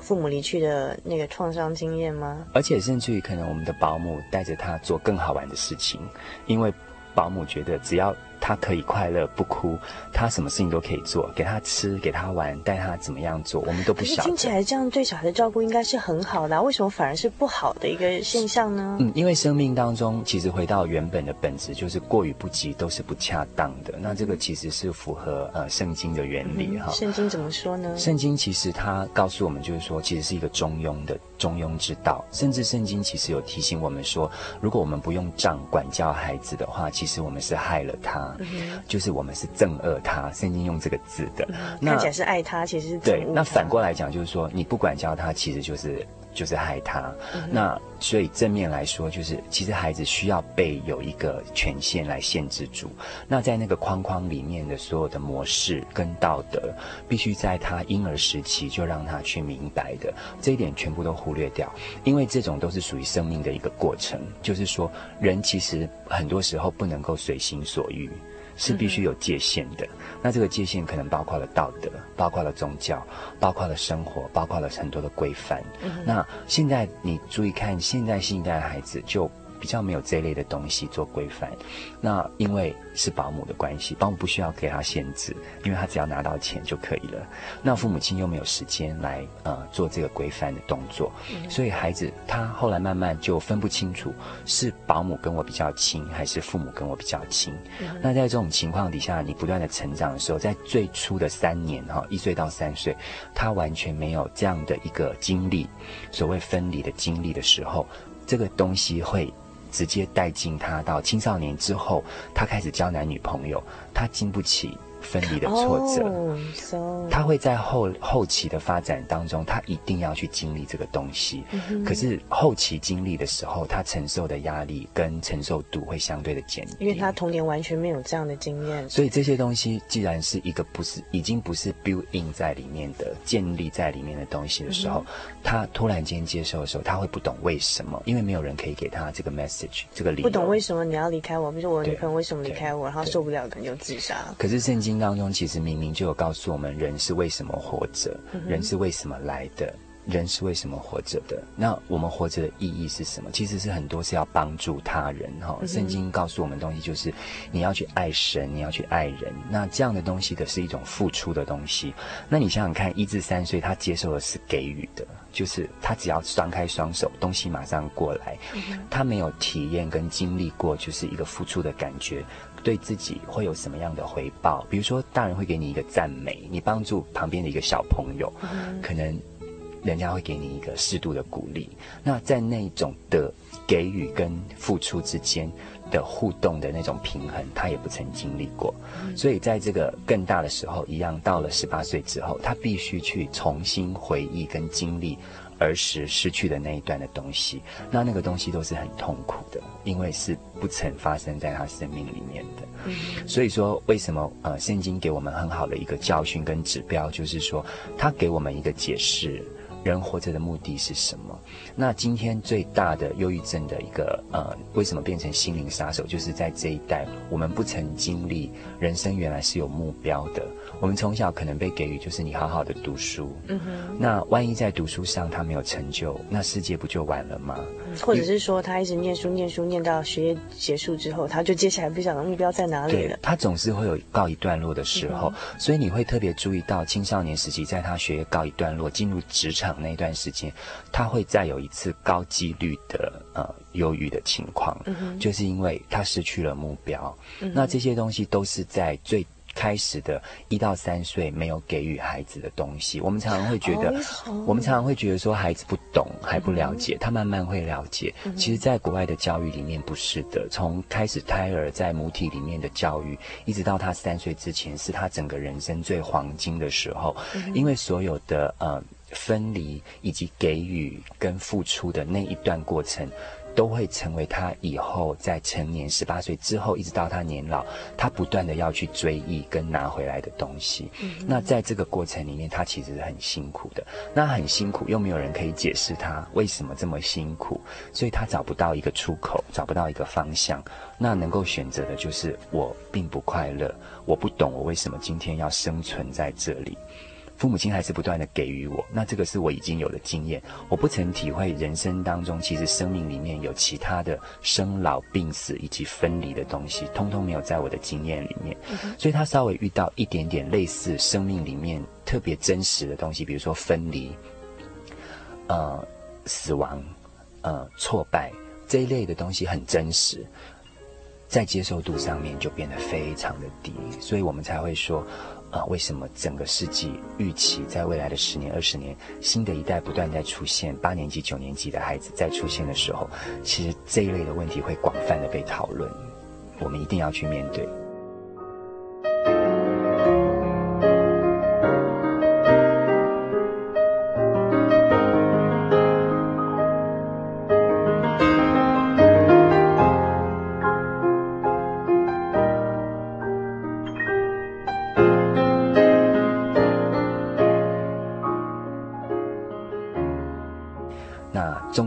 父母离去的那个创伤经验吗？而且甚至于可能我们的保姆带着他做更好玩的事情，因为保姆觉得只要。他可以快乐不哭，他什么事情都可以做，给他吃，给他玩，带他怎么样做，我们都不晓得。听起来这样对小孩的照顾应该是很好的啊，为什么反而是不好的一个现象呢？嗯，因为生命当中其实回到原本的本质，就是过与不及都是不恰当的。那这个其实是符合呃圣经的原理哈。圣经怎么说呢？圣经其实它告诉我们，就是说其实是一个中庸的中庸之道。甚至圣经其实有提醒我们说，如果我们不用杖管教孩子的话，其实我们是害了他。嗯、就是我们是憎恶他，圣经用这个字的，嗯、那看起来是爱他，其实是对。那反过来讲，就是说你不管教他，其实就是就是害他。嗯、那所以正面来说，就是其实孩子需要被有一个权限来限制住。那在那个框框里面的所有的模式跟道德，必须在他婴儿时期就让他去明白的，这一点全部都忽略掉，因为这种都是属于生命的一个过程。就是说，人其实很多时候不能够随心所欲。是必须有界限的，那这个界限可能包括了道德，包括了宗教，包括了生活，包括了很多的规范。那现在你注意看，现在新一代的孩子就。比较没有这类的东西做规范，那因为是保姆的关系，保姆不需要给他限制，因为他只要拿到钱就可以了。那父母亲又没有时间来呃做这个规范的动作，所以孩子他后来慢慢就分不清楚是保姆跟我比较亲，还是父母跟我比较亲。那在这种情况底下，你不断的成长的时候，在最初的三年哈，一岁到三岁，他完全没有这样的一个经历，所谓分离的经历的时候，这个东西会。直接带进他到青少年之后，他开始交男女朋友，他经不起。分离的挫折，oh. 他会在后后期的发展当中，他一定要去经历这个东西。Mm -hmm. 可是后期经历的时候，他承受的压力跟承受度会相对的减低，因为他童年完全没有这样的经验。所以这些东西既然是一个不是已经不是 build in 在里面的建立在里面的东西的时候，mm -hmm. 他突然间接受的时候，他会不懂为什么，因为没有人可以给他这个 message 这个理由。不懂为什么你要离开我，比如说我女朋友为什么离开我，然后受不了可能就自杀。可是圣经。当中其实明明就有告诉我们，人是为什么活着，人是为什么来的，人是为什么活着的。那我们活着的意义是什么？其实是很多是要帮助他人哈。圣经告诉我们东西就是你要去爱神，你要去爱人。那这样的东西的是一种付出的东西。那你想想看，一至三岁他接受的是给予的，就是他只要张开双手，东西马上过来。他没有体验跟经历过，就是一个付出的感觉。对自己会有什么样的回报？比如说，大人会给你一个赞美，你帮助旁边的一个小朋友，嗯、可能人家会给你一个适度的鼓励。那在那种的给予跟付出之间的互动的那种平衡，他也不曾经历过。嗯、所以，在这个更大的时候，一样到了十八岁之后，他必须去重新回忆跟经历。儿时失去的那一段的东西，那那个东西都是很痛苦的，因为是不曾发生在他生命里面的。嗯。所以说，为什么呃，圣经给我们很好的一个教训跟指标，就是说，他给我们一个解释，人活着的目的是什么？那今天最大的忧郁症的一个呃，为什么变成心灵杀手？就是在这一代，我们不曾经历人生原来是有目标的。我们从小可能被给予就是你好好的读书，嗯哼。那万一在读书上他没有成就，那世界不就完了吗？或者是说他一直念书念书念到学业结束之后，他就接下来不晓得目标在哪里了。对，他总是会有告一段落的时候，嗯、所以你会特别注意到青少年时期，在他学业告一段落，进入职场那一段时间，他会再有一次高几率的呃忧郁的情况，嗯，就是因为他失去了目标。嗯、那这些东西都是在最。开始的一到三岁没有给予孩子的东西，我们常常会觉得，我们常常会觉得说孩子不懂还不了解，他慢慢会了解。其实，在国外的教育里面不是的，从开始胎儿在母体里面的教育，一直到他三岁之前，是他整个人生最黄金的时候，因为所有的呃分离以及给予跟付出的那一段过程。都会成为他以后在成年十八岁之后，一直到他年老，他不断的要去追忆跟拿回来的东西。嗯。那在这个过程里面，他其实是很辛苦的。那很辛苦，又没有人可以解释他为什么这么辛苦，所以他找不到一个出口，找不到一个方向。那能够选择的就是我并不快乐，我不懂我为什么今天要生存在这里。父母亲还是不断的给予我，那这个是我已经有的经验。我不曾体会人生当中，其实生命里面有其他的生老病死以及分离的东西，通通没有在我的经验里面。所以他稍微遇到一点点类似生命里面特别真实的东西，比如说分离、呃死亡、呃挫败这一类的东西很真实，在接受度上面就变得非常的低，所以我们才会说。啊，为什么整个世纪预期在未来的十年、二十年，新的一代不断在出现，八年级、九年级的孩子在出现的时候，其实这一类的问题会广泛的被讨论，我们一定要去面对。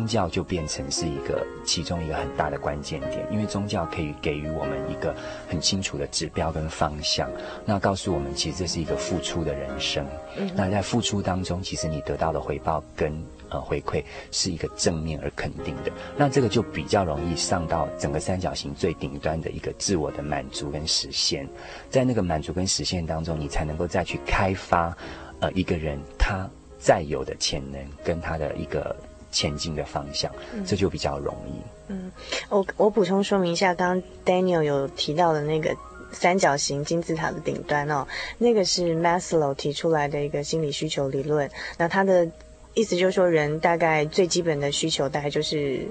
教就变成是一个其中一个很大的关键点，因为宗教可以给予我们一个很清楚的指标跟方向，那告诉我们其实这是一个付出的人生。嗯，那在付出当中，其实你得到的回报跟呃回馈是一个正面而肯定的，那这个就比较容易上到整个三角形最顶端的一个自我的满足跟实现，在那个满足跟实现当中，你才能够再去开发呃一个人他再有的潜能跟他的一个。前进的方向，这就比较容易。嗯，我我补充说明一下，刚刚 Daniel 有提到的那个三角形金字塔的顶端哦，那个是 Maslow 提出来的一个心理需求理论。那他的意思就是说，人大概最基本的需求大概就是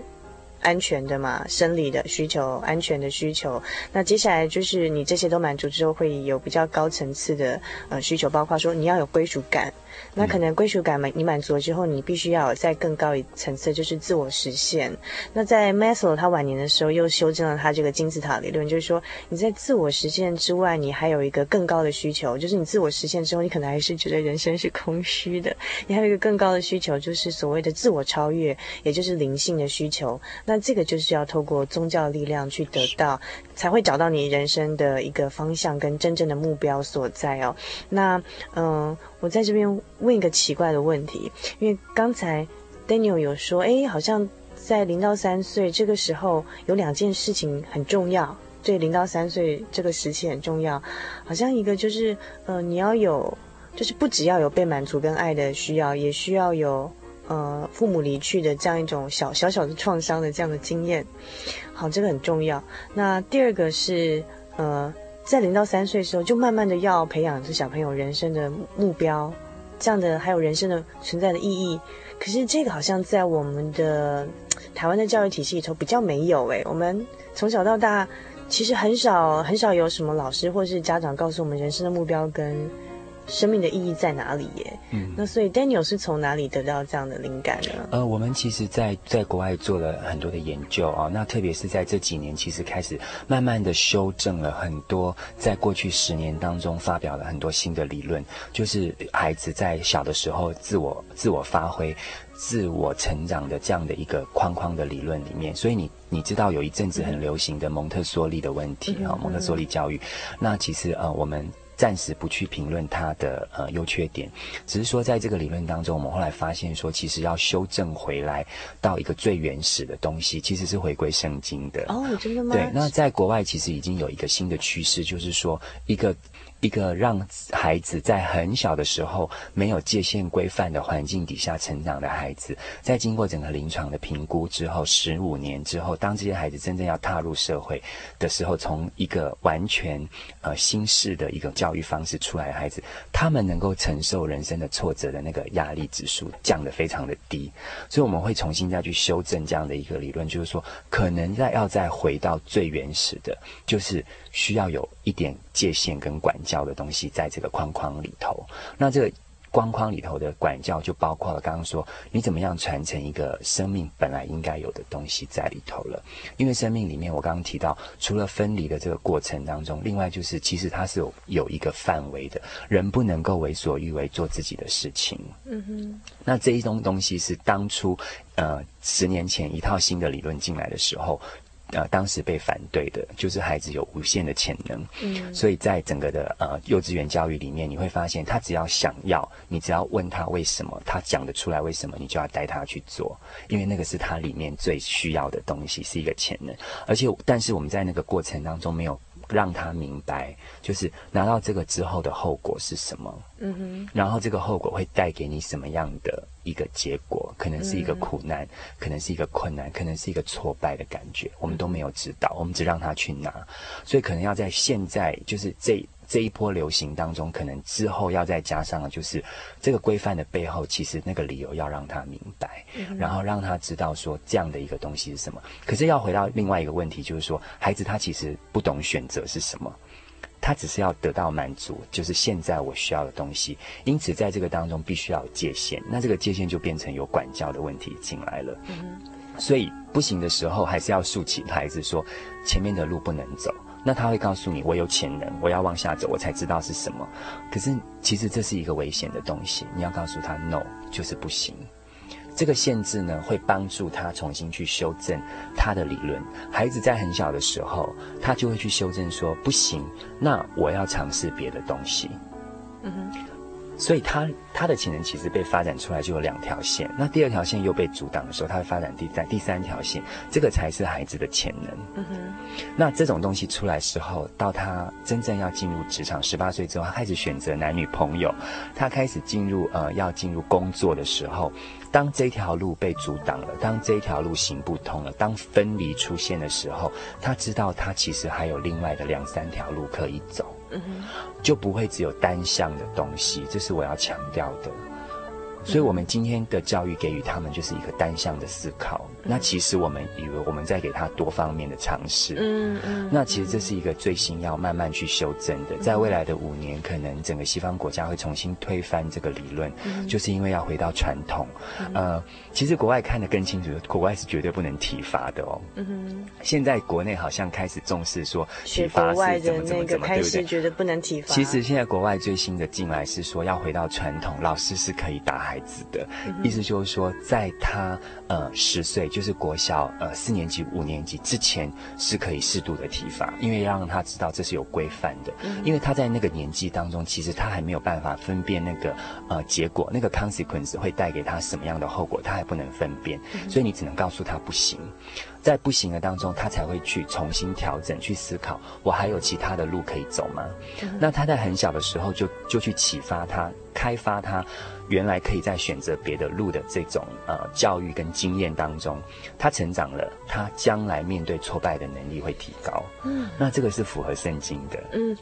安全的嘛，生理的需求、安全的需求。那接下来就是你这些都满足之后，会有比较高层次的呃需求，包括说你要有归属感。那可能归属感满你满足了之后，你必须要在更高一层次，就是自我实现。那在 Maslow 他晚年的时候，又修正了他这个金字塔理论，就是说你在自我实现之外，你还有一个更高的需求，就是你自我实现之后，你可能还是觉得人生是空虚的。你还有一个更高的需求，就是所谓的自我超越，也就是灵性的需求。那这个就是要透过宗教力量去得到，才会找到你人生的一个方向跟真正的目标所在哦。那嗯。呃我在这边问一个奇怪的问题，因为刚才 Daniel 有说，哎，好像在零到三岁这个时候有两件事情很重要，对零到三岁这个时期很重要，好像一个就是，呃，你要有，就是不只要有被满足跟爱的需要，也需要有，呃，父母离去的这样一种小小小的创伤的这样的经验，好，这个很重要。那第二个是，呃。在零到三岁的时候，就慢慢的要培养这小朋友人生的目标，这样的还有人生的存在的意义。可是这个好像在我们的 台湾的教育体系里头比较没有诶，我们从小到大其实很少很少有什么老师或是家长告诉我们人生的目标跟生命的意义在哪里耶？嗯，那所以 Daniel 是从哪里得到这样的灵感呢？呃，我们其实在在国外做了很多的研究啊，那特别是在这几年，其实开始慢慢的修正了很多，在过去十年当中发表了很多新的理论，就是孩子在小的时候自我自我发挥。自我成长的这样的一个框框的理论里面，所以你你知道有一阵子很流行的蒙特梭利的问题啊、嗯，蒙特梭利教育，那其实呃我们。暂时不去评论它的呃优缺点，只是说在这个理论当中，我们后来发现说，其实要修正回来到一个最原始的东西，其实是回归圣经的。哦，真的吗？对，那在国外其实已经有一个新的趋势，就是说一个一个让孩子在很小的时候没有界限规范的环境底下成长的孩子，在经过整个临床的评估之后，十五年之后，当这些孩子真正要踏入社会的时候，从一个完全呃新式的一个教育方式出来的孩子，他们能够承受人生的挫折的那个压力指数降得非常的低，所以我们会重新再去修正这样的一个理论，就是说，可能再要再回到最原始的，就是需要有一点界限跟管教的东西在这个框框里头。那这个。框框里头的管教就包括了刚刚说，你怎么样传承一个生命本来应该有的东西在里头了。因为生命里面，我刚刚提到，除了分离的这个过程当中，另外就是其实它是有有一个范围的，人不能够为所欲为做自己的事情。嗯哼。那这一种东西是当初呃十年前一套新的理论进来的时候。呃，当时被反对的就是孩子有无限的潜能，嗯，所以在整个的呃幼稚园教育里面，你会发现他只要想要，你只要问他为什么，他讲得出来为什么，你就要带他去做，因为那个是他里面最需要的东西，是一个潜能。而且，但是我们在那个过程当中没有让他明白，就是拿到这个之后的后果是什么，嗯哼，然后这个后果会带给你什么样的一个结果，可能是一个苦难，嗯，可能是一个困难，可能是一个挫败的感觉，我们都没有知道，我们只让他去拿，所以可能要在现在，就是这这一波流行当中，可能之后要再加上的就是这个规范的背后，其实那个理由要让他明白，嗯，然后让他知道说这样的一个东西是什么。可是要回到另外一个问题，就是说孩子他其实不懂选择是什么。他只是要得到满足，就是现在我需要的东西。因此，在这个当中必须要有界限。那这个界限就变成有管教的问题进来了。嗯。所以不行的时候，还是要竖起牌子说，前面的路不能走。那他会告诉你，我有潜能，我要往下走，我才知道是什么。可是其实这是一个危险的东西，你要告诉他，no，就是不行。这个限制呢，会帮助他重新去修正他的理论。孩子在很小的时候，他就会去修正说：“不行，那我要尝试别的东西。”嗯哼。所以他他的潜能其实被发展出来就有两条线，那第二条线又被阻挡的时候，他会发展第三第三条线，这个才是孩子的潜能。嗯哼。那这种东西出来之后，到他真正要进入职场，十八岁之后，他开始选择男女朋友，他开始进入呃要进入工作的时候，当这条路被阻挡了，当这条路行不通了，当分离出现的时候，他知道他其实还有另外的两三条路可以走。就不会只有单向的东西，这是我要强调的。所以，我们今天的教育给予他们就是一个单向的思考。那其实我们以为我们在给他多方面的尝试。嗯嗯。那其实这是一个最新要慢慢去修正的。在未来的五年，可能整个西方国家会重新推翻这个理论，就是因为要回到传统。呃，其实国外看得更清楚，国外是绝对不能体罚的哦。嗯哼。现在国内好像开始重视说体罚是怎么怎么怎么，对不对？觉得不能体罚。其实现在国外最新的进来是说要回到传统，老师是可以打孩子。子的意思就是说，在他呃十岁，就是国小呃四年级、五年级之前，是可以适度的体罚，因为要让他知道这是有规范的。因为他在那个年纪当中，其实他还没有办法分辨那个呃结果，那个 consequence 会带给他什么样的后果，他还不能分辨，所以你只能告诉他不行。在不行的当中，他才会去重新调整，去思考我还有其他的路可以走吗？那他在很小的时候就就去启发他，开发他。原来可以在选择别的路的这种呃教育跟经验当中，他成长了，他将来面对挫败的能力会提高。嗯，那这个是符合圣经的。嗯，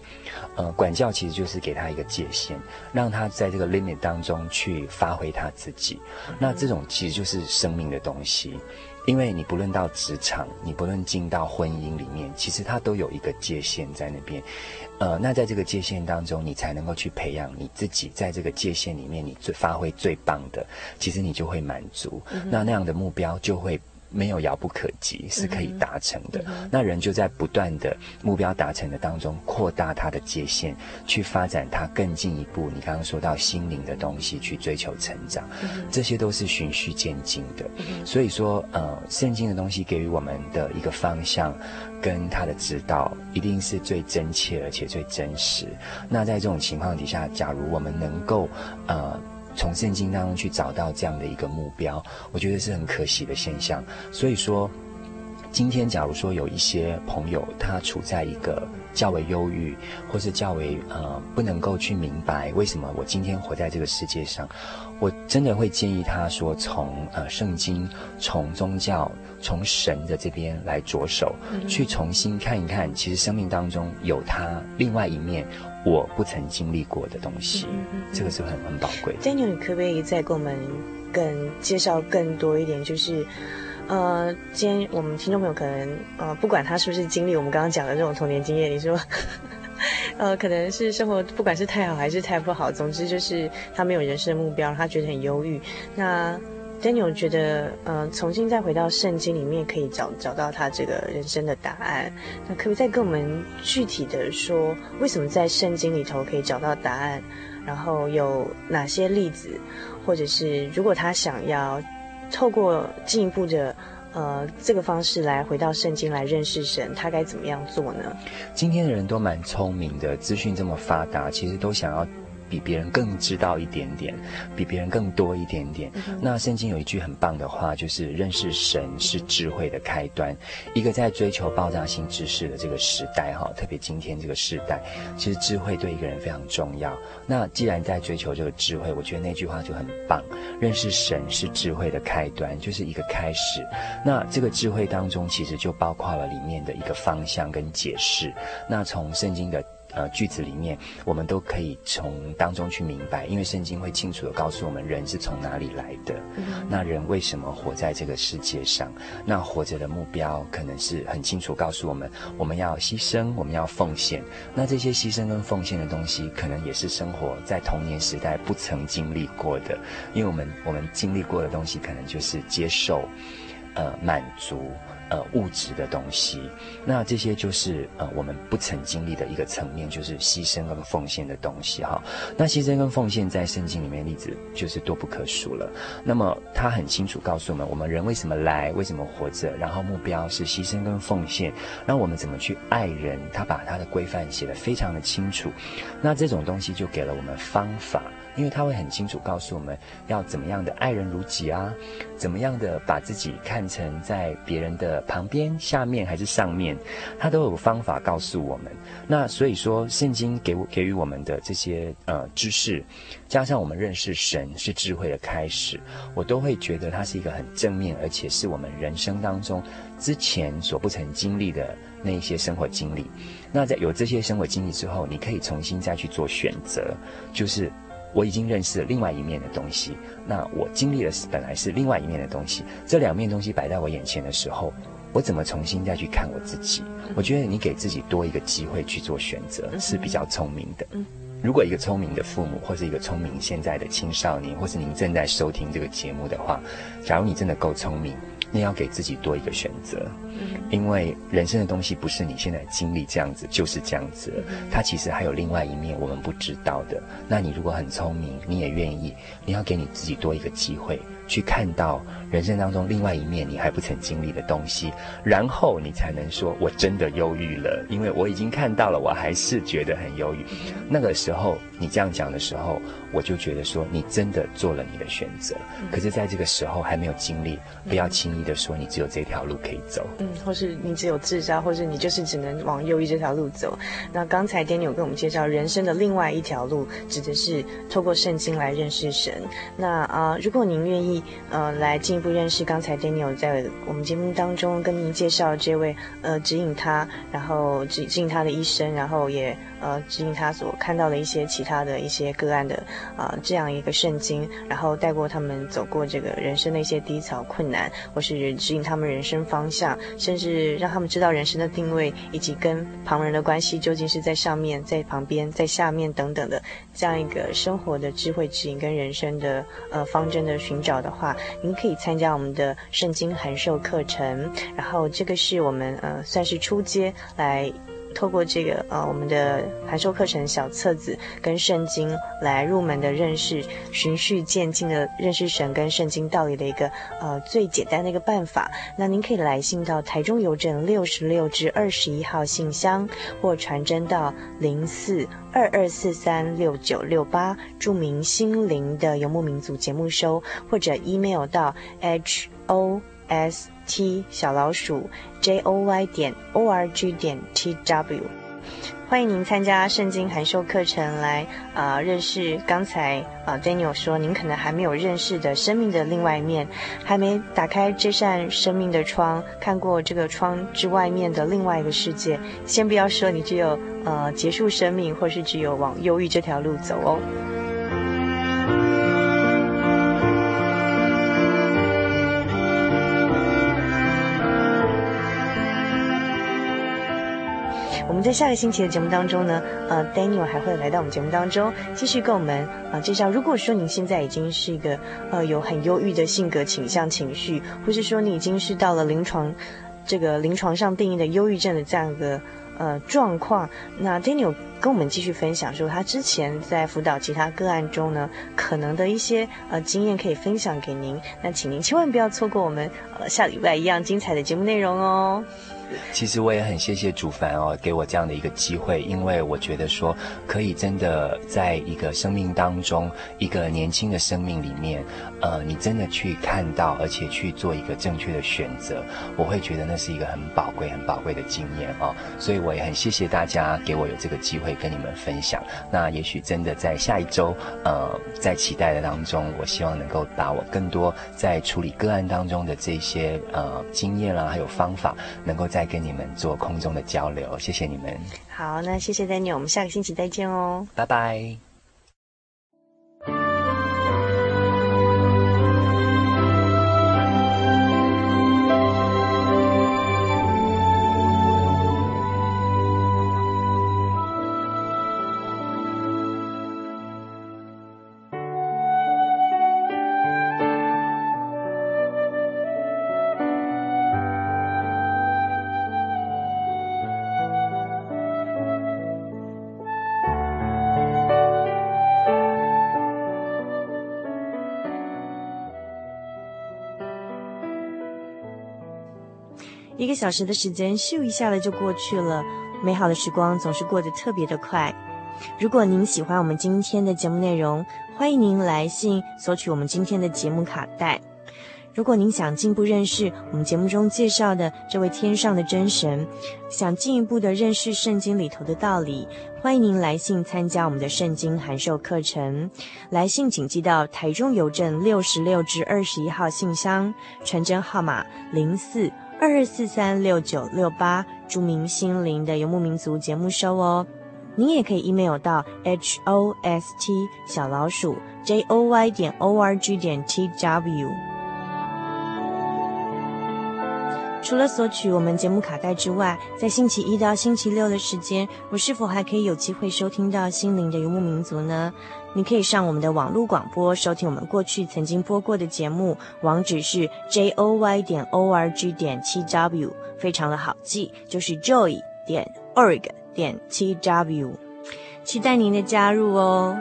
呃，管教其实就是给他一个界限，让他在这个 limit 当中去发挥他自己。那这种其实就是生命的东西。因为你不论到职场，你不论进到婚姻里面，其实它都有一个界限在那边。呃，那在这个界限当中，你才能够去培养你自己，在这个界限里面，你最发挥最棒的，其实你就会满足。嗯、那那样的目标就会。没有遥不可及，是可以达成的。那人就在不断的目标达成的当中，扩大他的界限，去发展他更进一步。你刚刚说到心灵的东西，去追求成长，嗯、这些都是循序渐进的。嗯、所以说，呃，圣经的东西给予我们的一个方向，跟他的指导，一定是最真切而且最真实。那在这种情况底下，假如我们能够，呃。从圣经当中去找到这样的一个目标，我觉得是很可惜的现象。所以说，今天假如说有一些朋友他处在一个较为忧郁，或是较为呃不能够去明白为什么我今天活在这个世界上，我真的会建议他说从呃圣经、从宗教、从神的这边来着手，嗯、去重新看一看，其实生命当中有他另外一面。我不曾经历过的东西，这个是很很宝贵的。Daniel，你可不可以再给我们更介绍更多一点？就是，呃，今天我们听众朋友可能呃，不管他是不是经历我们刚刚讲的这种童年经验，你说，呃，可能是生活不管是太好还是太不好，总之就是他没有人生的目标，他觉得很忧郁。那 Daniel 觉得，呃，重新再回到圣经里面，可以找找到他这个人生的答案。那可不可以再跟我们具体的说，为什么在圣经里头可以找到答案？然后有哪些例子，或者是如果他想要透过进一步的，呃，这个方式来回到圣经来认识神，他该怎么样做呢？今天的人都蛮聪明的，资讯这么发达，其实都想要。比别人更知道一点点，比别人更多一点点。嗯、那圣经有一句很棒的话，就是认识神是智慧的开端。一个在追求爆炸性知识的这个时代，哈，特别今天这个时代，其实智慧对一个人非常重要。那既然在追求这个智慧，我觉得那句话就很棒。认识神是智慧的开端，就是一个开始。那这个智慧当中，其实就包括了里面的一个方向跟解释。那从圣经的。呃，句子里面，我们都可以从当中去明白，因为圣经会清楚的告诉我们人是从哪里来的，嗯、那人为什么活在这个世界上，那活着的目标可能是很清楚告诉我们，我们要牺牲，我们要奉献，那这些牺牲跟奉献的东西，可能也是生活在童年时代不曾经历过的，因为我们我们经历过的东西，可能就是接受，呃，满足。呃，物质的东西，那这些就是呃我们不曾经历的一个层面，就是牺牲跟奉献的东西哈。那牺牲跟奉献在圣经里面例子就是多不可数了。那么他很清楚告诉我们，我们人为什么来，为什么活着，然后目标是牺牲跟奉献，那我们怎么去爱人，他把他的规范写得非常的清楚。那这种东西就给了我们方法。因为他会很清楚告诉我们要怎么样的爱人如己啊，怎么样的把自己看成在别人的旁边、下面还是上面，他都有方法告诉我们。那所以说，圣经给我给予我们的这些呃知识，加上我们认识神是智慧的开始，我都会觉得它是一个很正面，而且是我们人生当中之前所不曾经历的那一些生活经历。那在有这些生活经历之后，你可以重新再去做选择，就是。我已经认识了另外一面的东西，那我经历的是本来是另外一面的东西，这两面东西摆在我眼前的时候，我怎么重新再去看我自己？我觉得你给自己多一个机会去做选择是比较聪明的。如果一个聪明的父母，或是一个聪明现在的青少年，或是您正在收听这个节目的话，假如你真的够聪明。你要给自己多一个选择，因为人生的东西不是你现在经历这样子就是这样子，它其实还有另外一面我们不知道的。那你如果很聪明，你也愿意，你要给你自己多一个机会。去看到人生当中另外一面你还不曾经历的东西，然后你才能说我真的忧郁了，因为我已经看到了，我还是觉得很忧郁。那个时候你这样讲的时候，我就觉得说你真的做了你的选择。可是在这个时候还没有经历，不要轻易的说你只有这条路可以走，嗯，或是你只有自杀，或是你就是只能往忧郁这条路走。那刚才 Daniel 跟我们介绍人生的另外一条路，指的是透过圣经来认识神。那啊、呃，如果您愿意。呃来进一步认识刚才 Daniel 在我们节目当中跟您介绍这位呃指引他，然后指指引他的医生，然后也呃指引他所看到的一些其他的一些个案的啊、这样一个圣经，然后带过他们走过这个人生的一些低潮困难，或是指引他们人生方向，甚至让他们知道人生的定位以及跟旁人的关系究竟是在上面、在旁边、在下面等等的这样一个生活的智慧指引跟人生的呃方针的寻找的话，您可以参加我们的圣经函授课程，然后这个是我们呃算是初阶来。透过这个呃，我们的函授课程小册子跟圣经来入门的认识，循序渐进的认识神跟圣经道理的一个呃最简单的一个办法。那您可以来信到台中邮政六十六至二十一号信箱，或传真到零四二二四三六九六八，注明心灵的游牧民族节目收，或者 email 到 h o s t 小老鼠 j o y 点 o r g 点 t w，欢迎您参加圣经函授课程来啊、认识刚才啊、Daniel 说您可能还没有认识的生命的另外一面，还没打开这扇生命的窗，看过这个窗之外面的另外一个世界。先不要说你只有呃结束生命，或是只有往忧郁这条路走哦。在下个星期的节目当中呢，呃，Daniel 还会来到我们节目当中，继续跟我们啊、呃、介绍。如果说您现在已经是一个呃有很忧郁的性格倾向、情绪，或是说你已经是到了临床这个临床上定义的忧郁症的这样一个呃状况，那 Daniel 跟我们继续分享说，他之前在辅导其他个案中呢，可能的一些呃经验可以分享给您。那请您千万不要错过我们呃下礼拜一样精彩的节目内容哦。其实我也很谢谢主凡哦，给我这样的一个机会，因为我觉得说可以真的在一个生命当中，一个年轻的生命里面，呃，你真的去看到，而且去做一个正确的选择，我会觉得那是一个很宝贵、很宝贵的经验哦。所以我也很谢谢大家给我有这个机会跟你们分享。那也许真的在下一周，呃，在期待的当中，我希望能够把我更多在处理个案当中的这些呃经验啦、还有方法，能够。再跟你们做空中的交流，谢谢你们。好，那谢谢 Daniel，我们下个星期再见哦，拜拜。小时的时间，咻一下子就过去了。美好的时光总是过得特别的快。如果您喜欢我们今天的节目内容，欢迎您来信索取我们今天的节目卡带。如果您想进一步认识我们节目中介绍的这位天上的真神，想进一步的认识圣经里头的道理，欢迎您来信参加我们的圣经函授课程。来信请寄到台中邮政六十六至二十一号信箱，传真号码零四。二二四三六九六八，著名心灵的游牧民族节目收哦。您也可以 email 到 h o s t 小老鼠 j o y 点 o r g 点 t w。除了索取我们节目卡带之外，在星期一到星期六的时间，我是否还可以有机会收听到心灵的游牧民族呢？你可以上我们的网络广播收听我们过去曾经播过的节目，网址是 j o y 点 o r g 点七 w，非常的好记，就是 joy 点 org 点七 w，期待您的加入哦。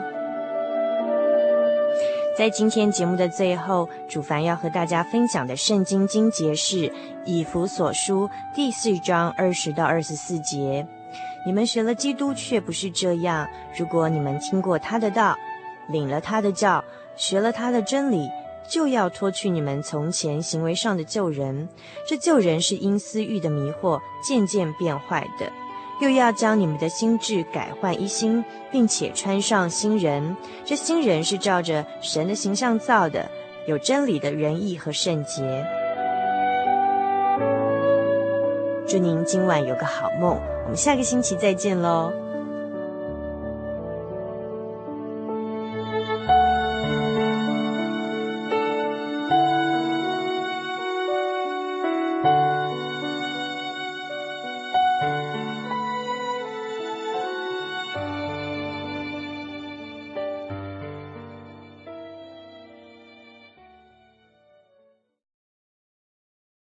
在今天节目的最后，主凡要和大家分享的圣经经节是以弗所书第四章二十到二十四节。你们学了基督，却不是这样。如果你们听过他的道，领了他的教，学了他的真理，就要脱去你们从前行为上的旧人。这旧人是因私欲的迷惑渐渐变坏的。又要将你们的心智改换一新并且穿上新人。这新人是照着神的形象造的有真理的仁义和圣洁。祝您今晚有个好梦我们下个星期再见喽